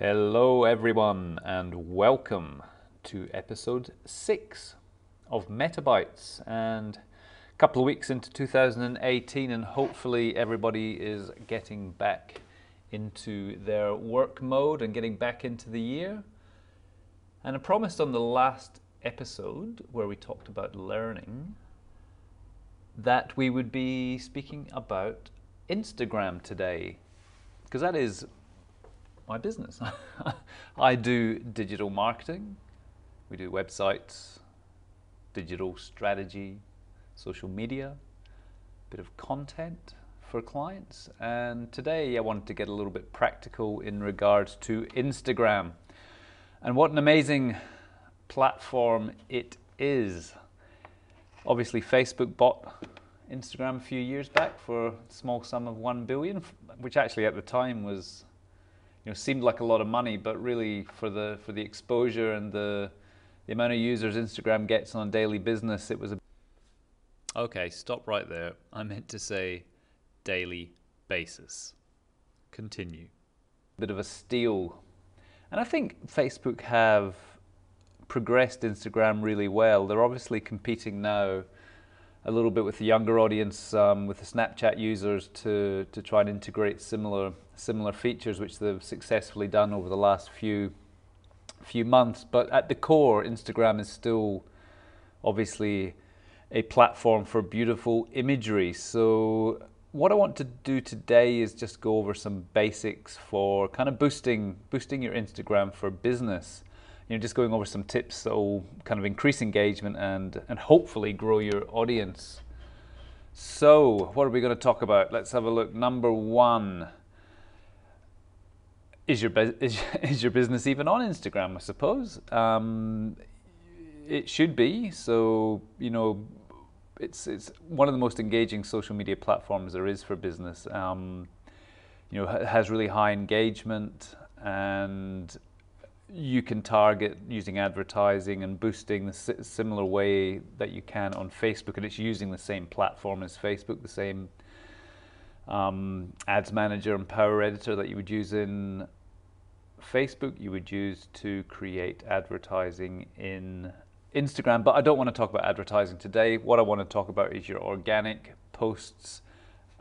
Hello, everyone, and welcome to episode six of Metabytes. And a couple of weeks into 2018, and hopefully, everybody is getting back into their work mode and getting back into the year. And I promised on the last episode, where we talked about learning, that we would be speaking about Instagram today, because that is my business. I do digital marketing, we do websites, digital strategy, social media, a bit of content for clients. And today I wanted to get a little bit practical in regards to Instagram. And what an amazing platform it is. Obviously, Facebook bought Instagram a few years back for a small sum of 1 billion, which actually at the time was you know, seemed like a lot of money, but really for the for the exposure and the the amount of users Instagram gets on daily business, it was a Okay, stop right there. I meant to say daily basis. Continue. Bit of a steal. And I think Facebook have progressed Instagram really well. They're obviously competing now a little bit with the younger audience, um, with the Snapchat users, to to try and integrate similar similar features, which they've successfully done over the last few few months. But at the core, Instagram is still obviously a platform for beautiful imagery. So what I want to do today is just go over some basics for kind of boosting boosting your Instagram for business you know, just going over some tips that will kind of increase engagement and, and hopefully grow your audience. So, what are we going to talk about? Let's have a look. Number one is your, is, is your business even on Instagram, I suppose? Um, it should be. So, you know, it's, it's one of the most engaging social media platforms there is for business. Um, you know, has really high engagement and you can target using advertising and boosting the similar way that you can on Facebook, and it's using the same platform as Facebook, the same um, ads manager and power editor that you would use in Facebook, you would use to create advertising in Instagram. But I don't want to talk about advertising today. What I want to talk about is your organic posts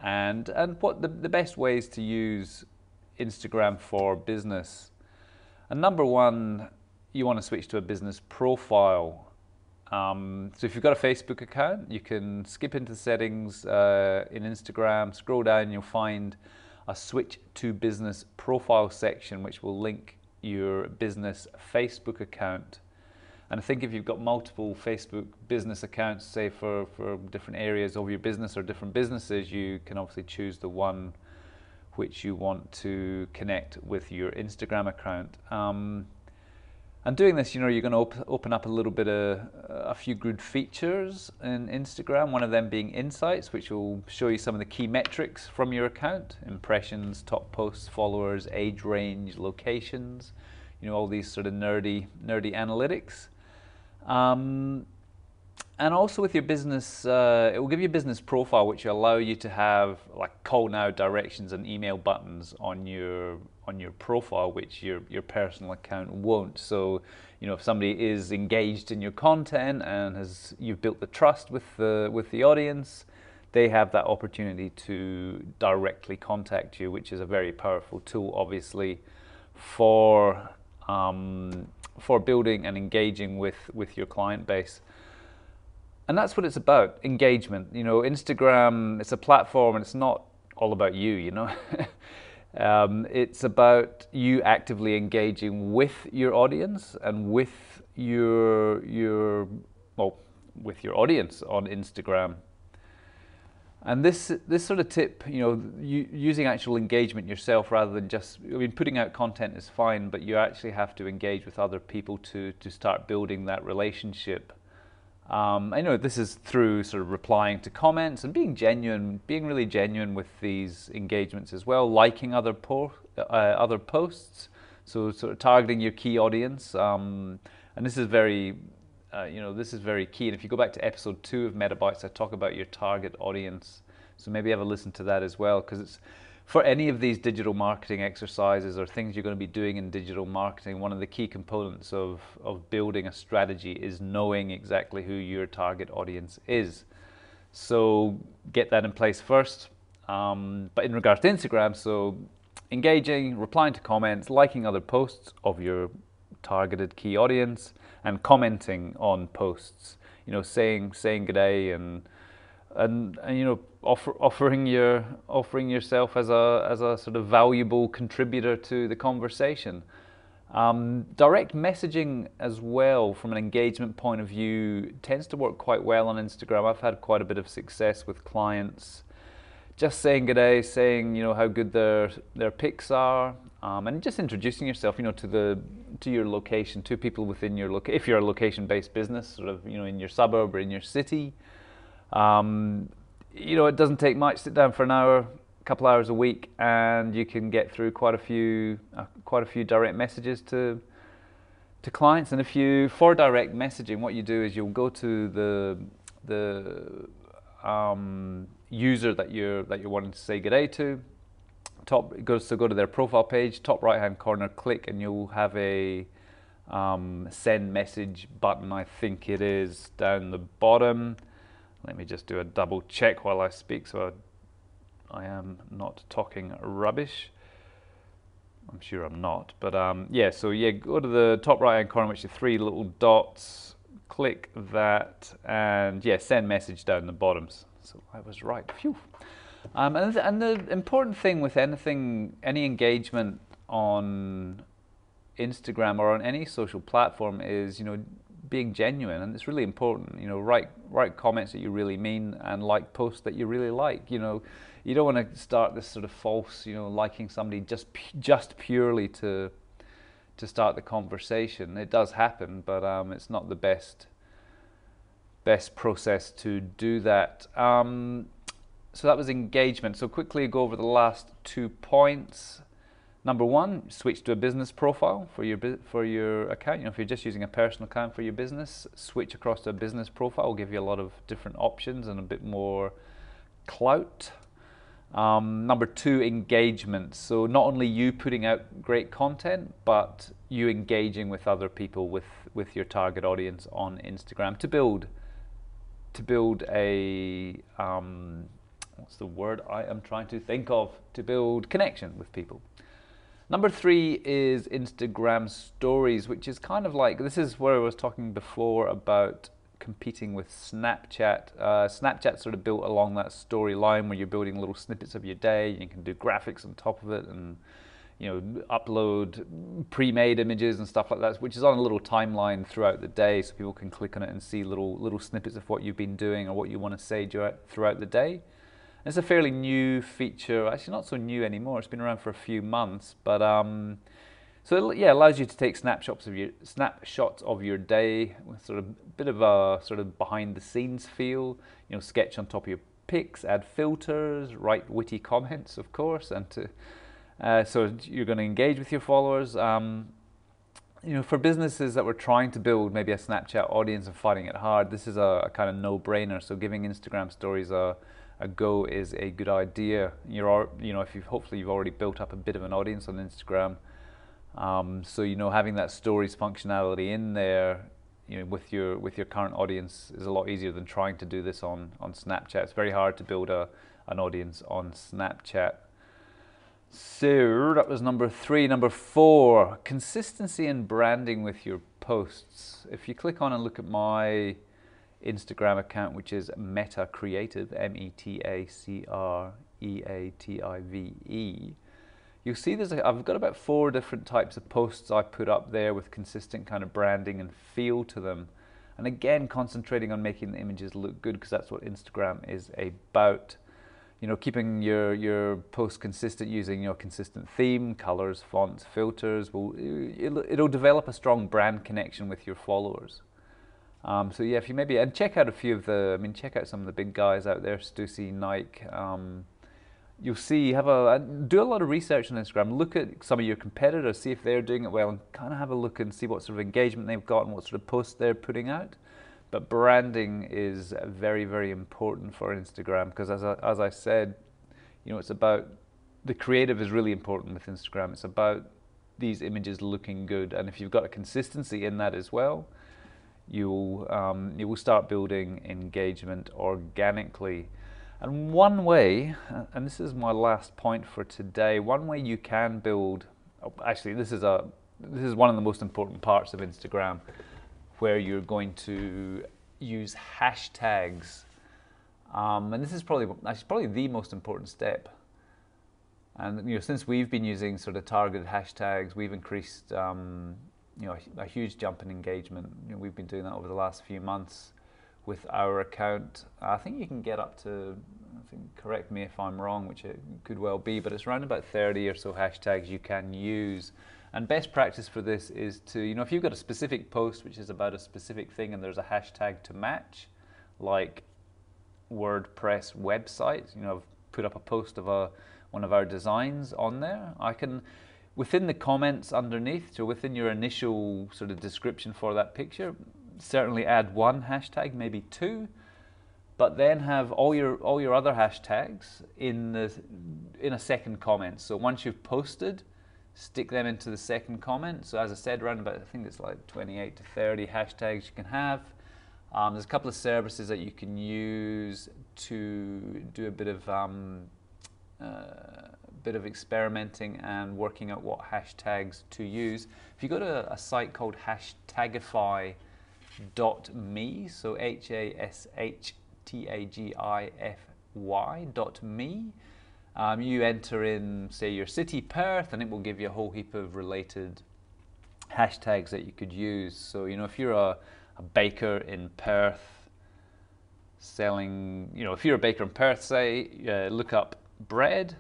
and and what the, the best ways to use Instagram for business and number one, you want to switch to a business profile. Um, so if you've got a Facebook account, you can skip into settings uh, in Instagram, scroll down, you'll find a switch to business profile section, which will link your business Facebook account. And I think if you've got multiple Facebook business accounts, say for, for different areas of your business or different businesses, you can obviously choose the one which you want to connect with your Instagram account. Um, and doing this, you know, you're going to op- open up a little bit of a few good features in Instagram. One of them being insights, which will show you some of the key metrics from your account: impressions, top posts, followers, age range, locations. You know, all these sort of nerdy, nerdy analytics. Um, and also with your business, uh, it will give you a business profile which will allow you to have like call now directions and email buttons on your on your profile, which your your personal account won't. So, you know, if somebody is engaged in your content and has you've built the trust with the with the audience, they have that opportunity to directly contact you, which is a very powerful tool, obviously, for um, for building and engaging with with your client base and that's what it's about engagement. You know instagram it's a platform and it's not all about you you know? Um, it's about you actively engaging with your audience and with your your well with your audience on instagram. And this this sort of tip, you know, you, using actual engagement yourself rather than just, I mean, putting out content is fine, but you actually have to engage with other people to to start building that relationship. Um, I know this is through sort of replying to comments and being genuine, being really genuine with these engagements as well, liking other po- uh, other posts, so sort of targeting your key audience. Um, and this is very, uh, you know, this is very key. And if you go back to episode two of Metabytes, I talk about your target audience. So maybe have a listen to that as well, because it's for any of these digital marketing exercises or things you're going to be doing in digital marketing, one of the key components of, of building a strategy is knowing exactly who your target audience is. So get that in place first. Um, but in regards to Instagram, so engaging, replying to comments, liking other posts of your targeted key audience, and commenting on posts. You know, saying saying good day and and, and you know offer, offering your offering yourself as a as a sort of valuable contributor to the conversation. Um, direct messaging as well, from an engagement point of view, tends to work quite well on Instagram. I've had quite a bit of success with clients just saying good day, saying you know how good their their pics are, um, and just introducing yourself, you know, to the to your location, to people within your location. If you're a location-based business, sort of you know in your suburb or in your city, um, you know, it doesn't take much. Sit down for an hour, a couple hours a week, and you can get through quite a few, uh, quite a few direct messages to to clients. And if you for direct messaging, what you do is you'll go to the the um, user that you're that you're wanting to say good day to. Top goes so go to their profile page, top right hand corner, click, and you'll have a um, send message button. I think it is down the bottom let me just do a double check while I speak so I, I am not talking rubbish. I'm sure I'm not, but um, yeah, so yeah, go to the top right hand corner, which are three little dots, click that, and yeah, send message down the bottoms. So I was right. Phew. Um, and, th- and the important thing with anything, any engagement on Instagram or on any social platform is, you know, being genuine, and it's really important. You know, write write comments that you really mean, and like posts that you really like. You know, you don't want to start this sort of false, you know, liking somebody just just purely to to start the conversation. It does happen, but um, it's not the best best process to do that. Um, so that was engagement. So quickly go over the last two points. Number one, switch to a business profile for your for your account. You know, if you're just using a personal account for your business, switch across to a business profile. Will give you a lot of different options and a bit more clout. Um, number two, engagement. So not only you putting out great content, but you engaging with other people with with your target audience on Instagram to build to build a um, what's the word I am trying to think of to build connection with people. Number three is Instagram stories, which is kind of like this is where I was talking before about competing with Snapchat. Uh, Snapchat sort of built along that storyline where you're building little snippets of your day. You can do graphics on top of it and you know upload pre-made images and stuff like that, which is on a little timeline throughout the day, so people can click on it and see little little snippets of what you've been doing or what you want to say throughout the day. It's a fairly new feature, actually not so new anymore. It's been around for a few months, but um, so it, yeah, allows you to take snapshots of your snapshots of your day with sort of bit of a sort of behind the scenes feel. You know, sketch on top of your pics, add filters, write witty comments, of course, and to uh, so you're going to engage with your followers. Um, you know, for businesses that were trying to build maybe a Snapchat audience and finding it hard, this is a, a kind of no-brainer. So giving Instagram stories a a go is a good idea. You're, you know, if you've hopefully you've already built up a bit of an audience on Instagram, um, so you know having that stories functionality in there, you know, with your with your current audience is a lot easier than trying to do this on on Snapchat. It's very hard to build a an audience on Snapchat. So that was number three. Number four, consistency in branding with your posts. If you click on and look at my Instagram account, which is Meta Creative, M E T A C R E A T I V E. You'll see there's a, I've got about four different types of posts I put up there with consistent kind of branding and feel to them. And again, concentrating on making the images look good because that's what Instagram is about. You know, keeping your your post consistent using your consistent theme, colors, fonts, filters will it'll, it'll develop a strong brand connection with your followers. Um, so yeah, if you maybe and check out a few of the, I mean, check out some of the big guys out there, Stussy, Nike. Um, you'll see, have a do a lot of research on Instagram. Look at some of your competitors, see if they're doing it well, and kind of have a look and see what sort of engagement they've got and what sort of posts they're putting out. But branding is very, very important for Instagram because, as I, as I said, you know, it's about the creative is really important with Instagram. It's about these images looking good, and if you've got a consistency in that as well, you'll um, you will start building engagement organically. And one way, and this is my last point for today, one way you can build. Oh, actually, this is a this is one of the most important parts of Instagram, where you're going to use hashtags, um, and this is probably actually probably the most important step. And you know, since we've been using sort of targeted hashtags, we've increased um, you know a, a, huge jump in engagement. You know, we've been doing that over the last few months with our account. I think you can get up to, I think, correct me if I'm wrong, which it could well be, but it's around about 30 or so hashtags you can use. And best practice for this is to, you know, if you've got a specific post which is about a specific thing and there's a hashtag to match, like WordPress website, you know, I've put up a post of a one of our designs on there. I can, within the comments underneath, so within your initial sort of description for that picture, certainly add one hashtag, maybe two, but then have all your all your other hashtags in the in a second comment. So once you've posted, stick them into the second comment. So as I said, around about I think it's like 28 to 30 hashtags you can have. Um, there's a couple of services that you can use to do a bit of um, uh, bit of experimenting and working out what hashtags to use. If you go to a site called Hashtagify dot me, so H A S H T A G I F Y dot. Um, you enter in, say, your city, Perth, and it will give you a whole heap of related hashtags that you could use. So, you know, if you're a, a baker in Perth selling, you know, if you're a baker in Perth, say, uh, look up bread,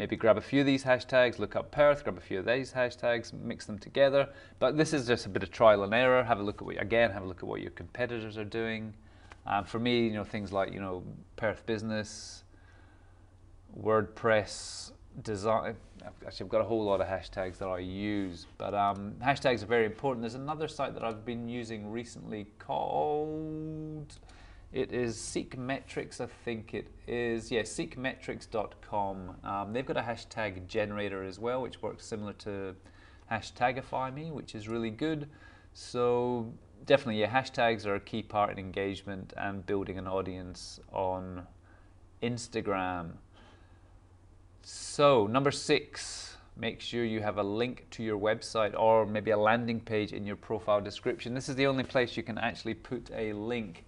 maybe grab a few of these hashtags, look up Perth, grab a few of these hashtags, mix them together. But this is just a bit of trial and error. Have a look at what, again, have a look at what your competitors are doing. Um, for me, you know, things like, you know, Perth Business, WordPress, design. Actually, I've got a whole lot of hashtags that I use, but um, hashtags are very important. There's another site that I've been using recently called it is Seekmetrics, I think it is. Yeah, seekmetrics.com. Um, they've got a hashtag generator as well, which works similar to Hashtagify Me, which is really good. So definitely, yeah, hashtags are a key part in engagement and building an audience on Instagram. So number six, make sure you have a link to your website or maybe a landing page in your profile description. This is the only place you can actually put a link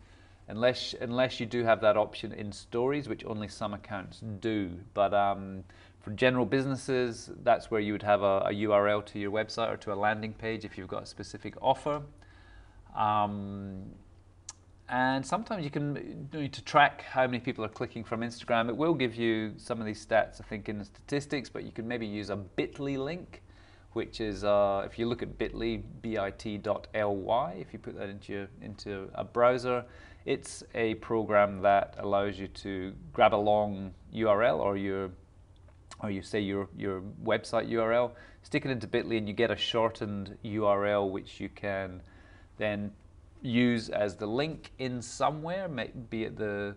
unless unless you do have that option in stories, which only some accounts do. But um, for general businesses, that's where you would have a, a, URL to your website or to a landing page if you've got a specific offer. Um, and sometimes you can need to track how many people are clicking from Instagram. It will give you some of these stats, I think, in the statistics, but you can maybe use a bit.ly link, which is, uh, if you look at bit.ly, bit.ly, if you put that into, your, into a browser, it's a program that allows you to grab a long URL or your or you say your your website URL, stick it into Bitly, and you get a shortened URL which you can then use as the link in somewhere, be it the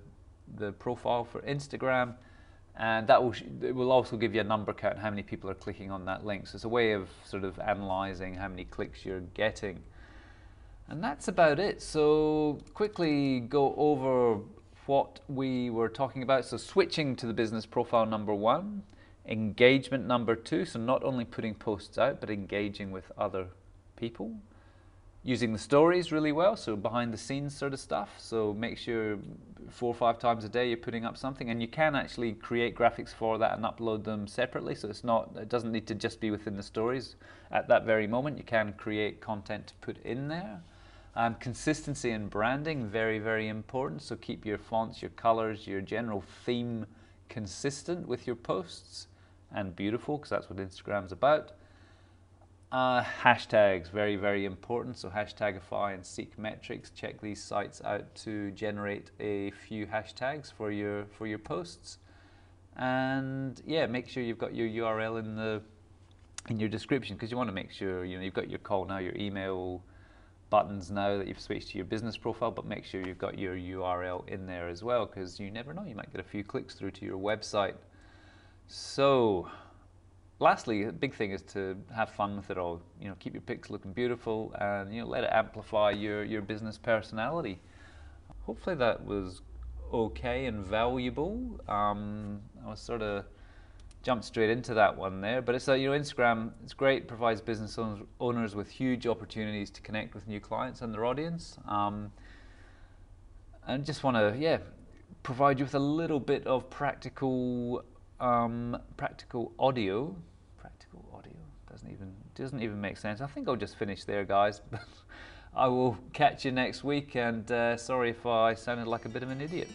the profile for Instagram, and that will it will also give you a number count how many people are clicking on that link. So it's a way of sort of analyzing how many clicks you're getting. And that's about it. So quickly go over what we were talking about. So switching to the business profile number one, engagement number two. So not only putting posts out, but engaging with other people using the stories really well, so behind the scenes sort of stuff. So make sure four or five times a day you're putting up something, and you can actually create graphics for that and upload them separately. So it's not, it doesn't need to just be within the stories at that very moment. You can create content to put in there. Um, consistency in branding, very, very important. So keep your fonts, your colors, your general theme consistent with your posts and beautiful, because that's what Instagram's about. Uh, hashtags, very, very important. So Hashtagify and Seekmetrics, check these sites out to generate a few hashtags for your for your posts. And yeah, make sure you've got your URL in the in your description because you want to make sure you know you've got your call now, your email buttons now that you've switched to your business profile, but make sure you've got your URL in there as well because you never know, you might get a few clicks through to your website. So, lastly, a big thing is to have fun with it all. You know, keep your pics looking beautiful, and you know, let it amplify your your business personality. Hopefully, that was okay and valuable. Um, I was sort of jumped straight into that one there, but it's uh, you know Instagram. It's great. Provides business owners with huge opportunities to connect with new clients and their audience. Um, and just want to yeah provide you with a little bit of practical um, practical audio. Practical audio doesn't even doesn't even make sense. I think I'll just finish there, guys. I will catch you next week, and uh, sorry if I sounded like a bit of an idiot.